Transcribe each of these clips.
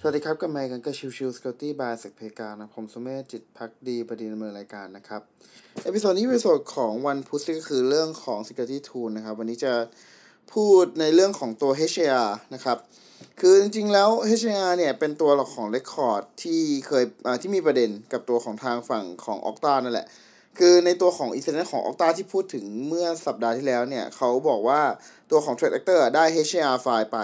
สวัสดีครับกลับมาพบกันกับ Chill Chill Security by SEC Playground นะผมสุเมธจิตภักดีบดินทร์ดำเนินรายการนะครับ episode นี้เป็นส่วนของวันพุธก็คือเรื่องของ Security Tool นะครับ วันนี้จะพูดในเรื่องของตัว HAR นะครับ คือจริงๆแล้ว HAR เนี่ย เป็นตัวหลักของ Record ที่เคยที่มีประเด็นกับตัวของทางฝั่งของ Okta นั่นแหละ คือในตัวของ incident ของ Okta ที่พูดถึงเมื่อสัปดาห์ที่แล้วเนี่ยเขาบอกว่าตัวของ Threat Actor ได้ HR ไฟล์ไป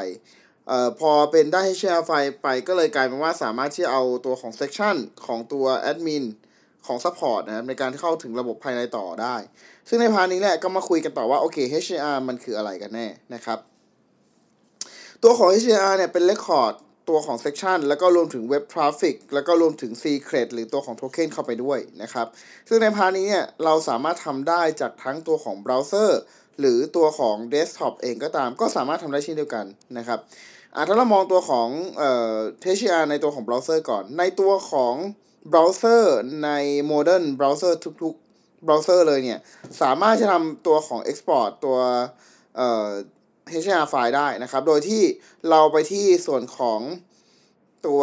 เอ่อพอเป็นได้ HAR ไฟล์ไปก็เลยกลายเป็นว่าสามารถที่เอาตัวของ session ของตัว admin ของ support นะครับในการเข้าถึงระบบภายในต่อได้ ซึ่งใน part นี้แหละก็มาคุยกันต่อว่าโอเค HAR มันคืออะไรกันแน่นะครับ ตัวของ HAR เนี่ยเป็น record ตัวของ session แล้วก็รวมถึง web traffic แล้วก็รวมถึง secret หรือตัวของ token เข้าไปด้วยนะครับ ซึ่งใน part นี้เนี่ยเราสามารถทำได้จากทั้งตัวของ browser หรือตัวของ desktop เองก็ตาม ก็สามารถทำได้เช่นเดียวกันนะครับอะถ้าเรามองตัวของเอ่อ HAR ในตัวของเบราว์เซอร์ก่อน ในตัวของเบราว์เซอร์ใน modern browser ทุกๆเบราว์เซอร์เลยเนี่ย สามารถจะทำตัวของ export ตัวเอ่อ HAR ไฟล์ได้นะครับ โดยที่เราไปที่ส่วนของตัว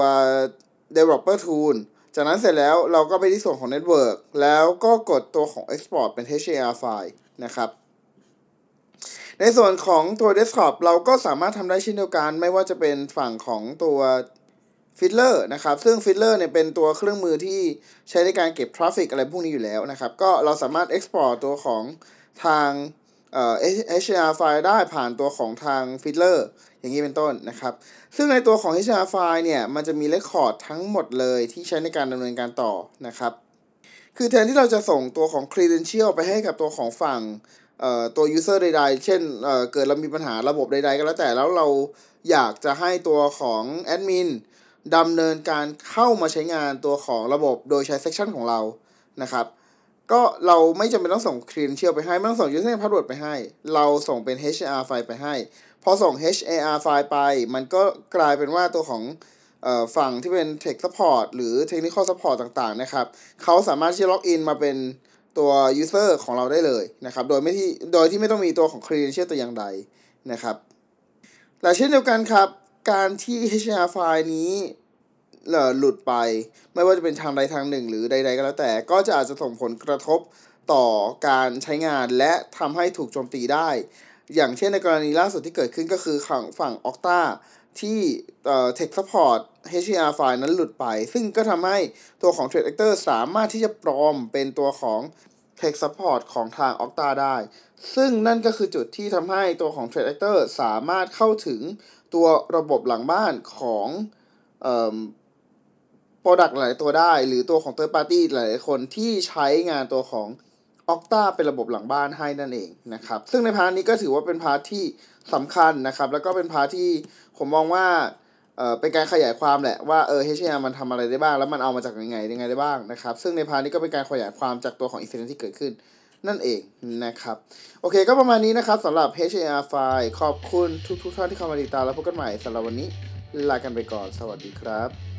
developer tool จากนั้นเสร็จแล้วเราก็ไปที่ส่วนของ network แล้วก็กดตัวของ export เป็น HCR ไฟล์นะครับ ในส่วนของตัว desktop เราก็สามารถทำได้เช่นเดียวกัน ไม่ว่าจะเป็นฝั่งของตัว Fiddler นะครับ ซึ่ง Fiddler เนี่ยเป็นตัวเครื่องมือที่ใช้ในการเก็บ traffic อะไรพวกนี้อยู่แล้วนะครับ ก็เราสามารถ export ตัวของทางเอ่อ HTML ไฟล์ได้ผ่านตัวของทาง Fiddler อย่างนี้เป็นต้นนะครับ ซึ่งในตัวของ HAR ไฟล์เนี่ย มันจะมี record ทั้งหมดเลยที่ใช้ในการดำเนินการต่อนะครับ คือแทนที่เราจะส่งตัวของ credential ไปให้กับตัวของฝั่งตัว user ใดๆ เช่นเเกิดเรามีปัญหาระบบใดๆ ก็แล้วแต่แล้วเราอยากจะให้ตัวของแอดมินดำเนินการเข้ามาใช้งานตัวของระบบโดยใช้ section ของเรานะครับ ก็เราไม่จำเป็นต้องส่ง credential ไปให้ ไม่ต้องส่ง User password ไปให้ เราส่งเป็น HAR ไฟล์ไปให้ พอส่ง HAR ไฟล์ไป มันก็กลายเป็นว่าตัวของ ฝั่งที่เป็น tech support หรือ technical support ต่างๆนะครับเขาสามารถที่จะล็อกอินมาเป็นตัว user ของเราได้เลยนะครับ โดยไม่ที่โดยที่ไม่ต้องมีตัวของ credential ตัวอย่างใดนะครับและเช่นเดียวกันครับ การที่ HTML ไฟล์นี้หลุดไป ไม่ว่าจะเป็นทางใดทางหนึ่ง หรือใด ๆ ก็แล้วแต่ ก็จะอาจจะส่งผลกระทบต่อการใช้งานและทำให้ถูกโจมตีได้ อย่างเช่นในกรณีล่าสุดที่เกิดขึ้นก็คือฝั่งฝั่ง Okta ที่เอ่อ Tech Support HTML ไฟล์นั้นหลุดไป ซึ่งก็ทำให้ตัวของ Threat Actor สามารถที่จะปลอมเป็นตัวของ Tech Support ของทาง Okta ได้ ซึ่งนั่นก็คือจุดที่ทำให้ตัวของ Threat Actor สามารถเข้าถึงตัวระบบหลังบ้านของเอ่อ Product หลายตัวได้ หรือตัวของ Third Party หลายคนที่ใช้งานตัวของ Okta เป็นระบบหลังบ้านให้นั่นเองนะครับ ซึ่งใน part นี้ก็ถือว่าเป็น part ที่สำคัญนะครับ แล้วก็เป็น part ที่ผมมองว่าเออเป็นการขยายความแหละว่าเออ HTML มันทำอะไรได้บ้าง แล้วมันเอามาจากยังไงยังไงได้บ้างนะครับ ซึ่งใน part นี้ก็เป็นการขยายความจากตัวของ incident ที่เกิดขึ้นนั่นเองนะครับ โอเคก็ประมาณนี้นะครับสำหรับ HAR ไฟล์ขอบคุณทุกๆท่านที่เข้ามาติดตามแล้วพบกันใหม่สำหรับวันนี้ลากันไปก่อน สวัสดีครับ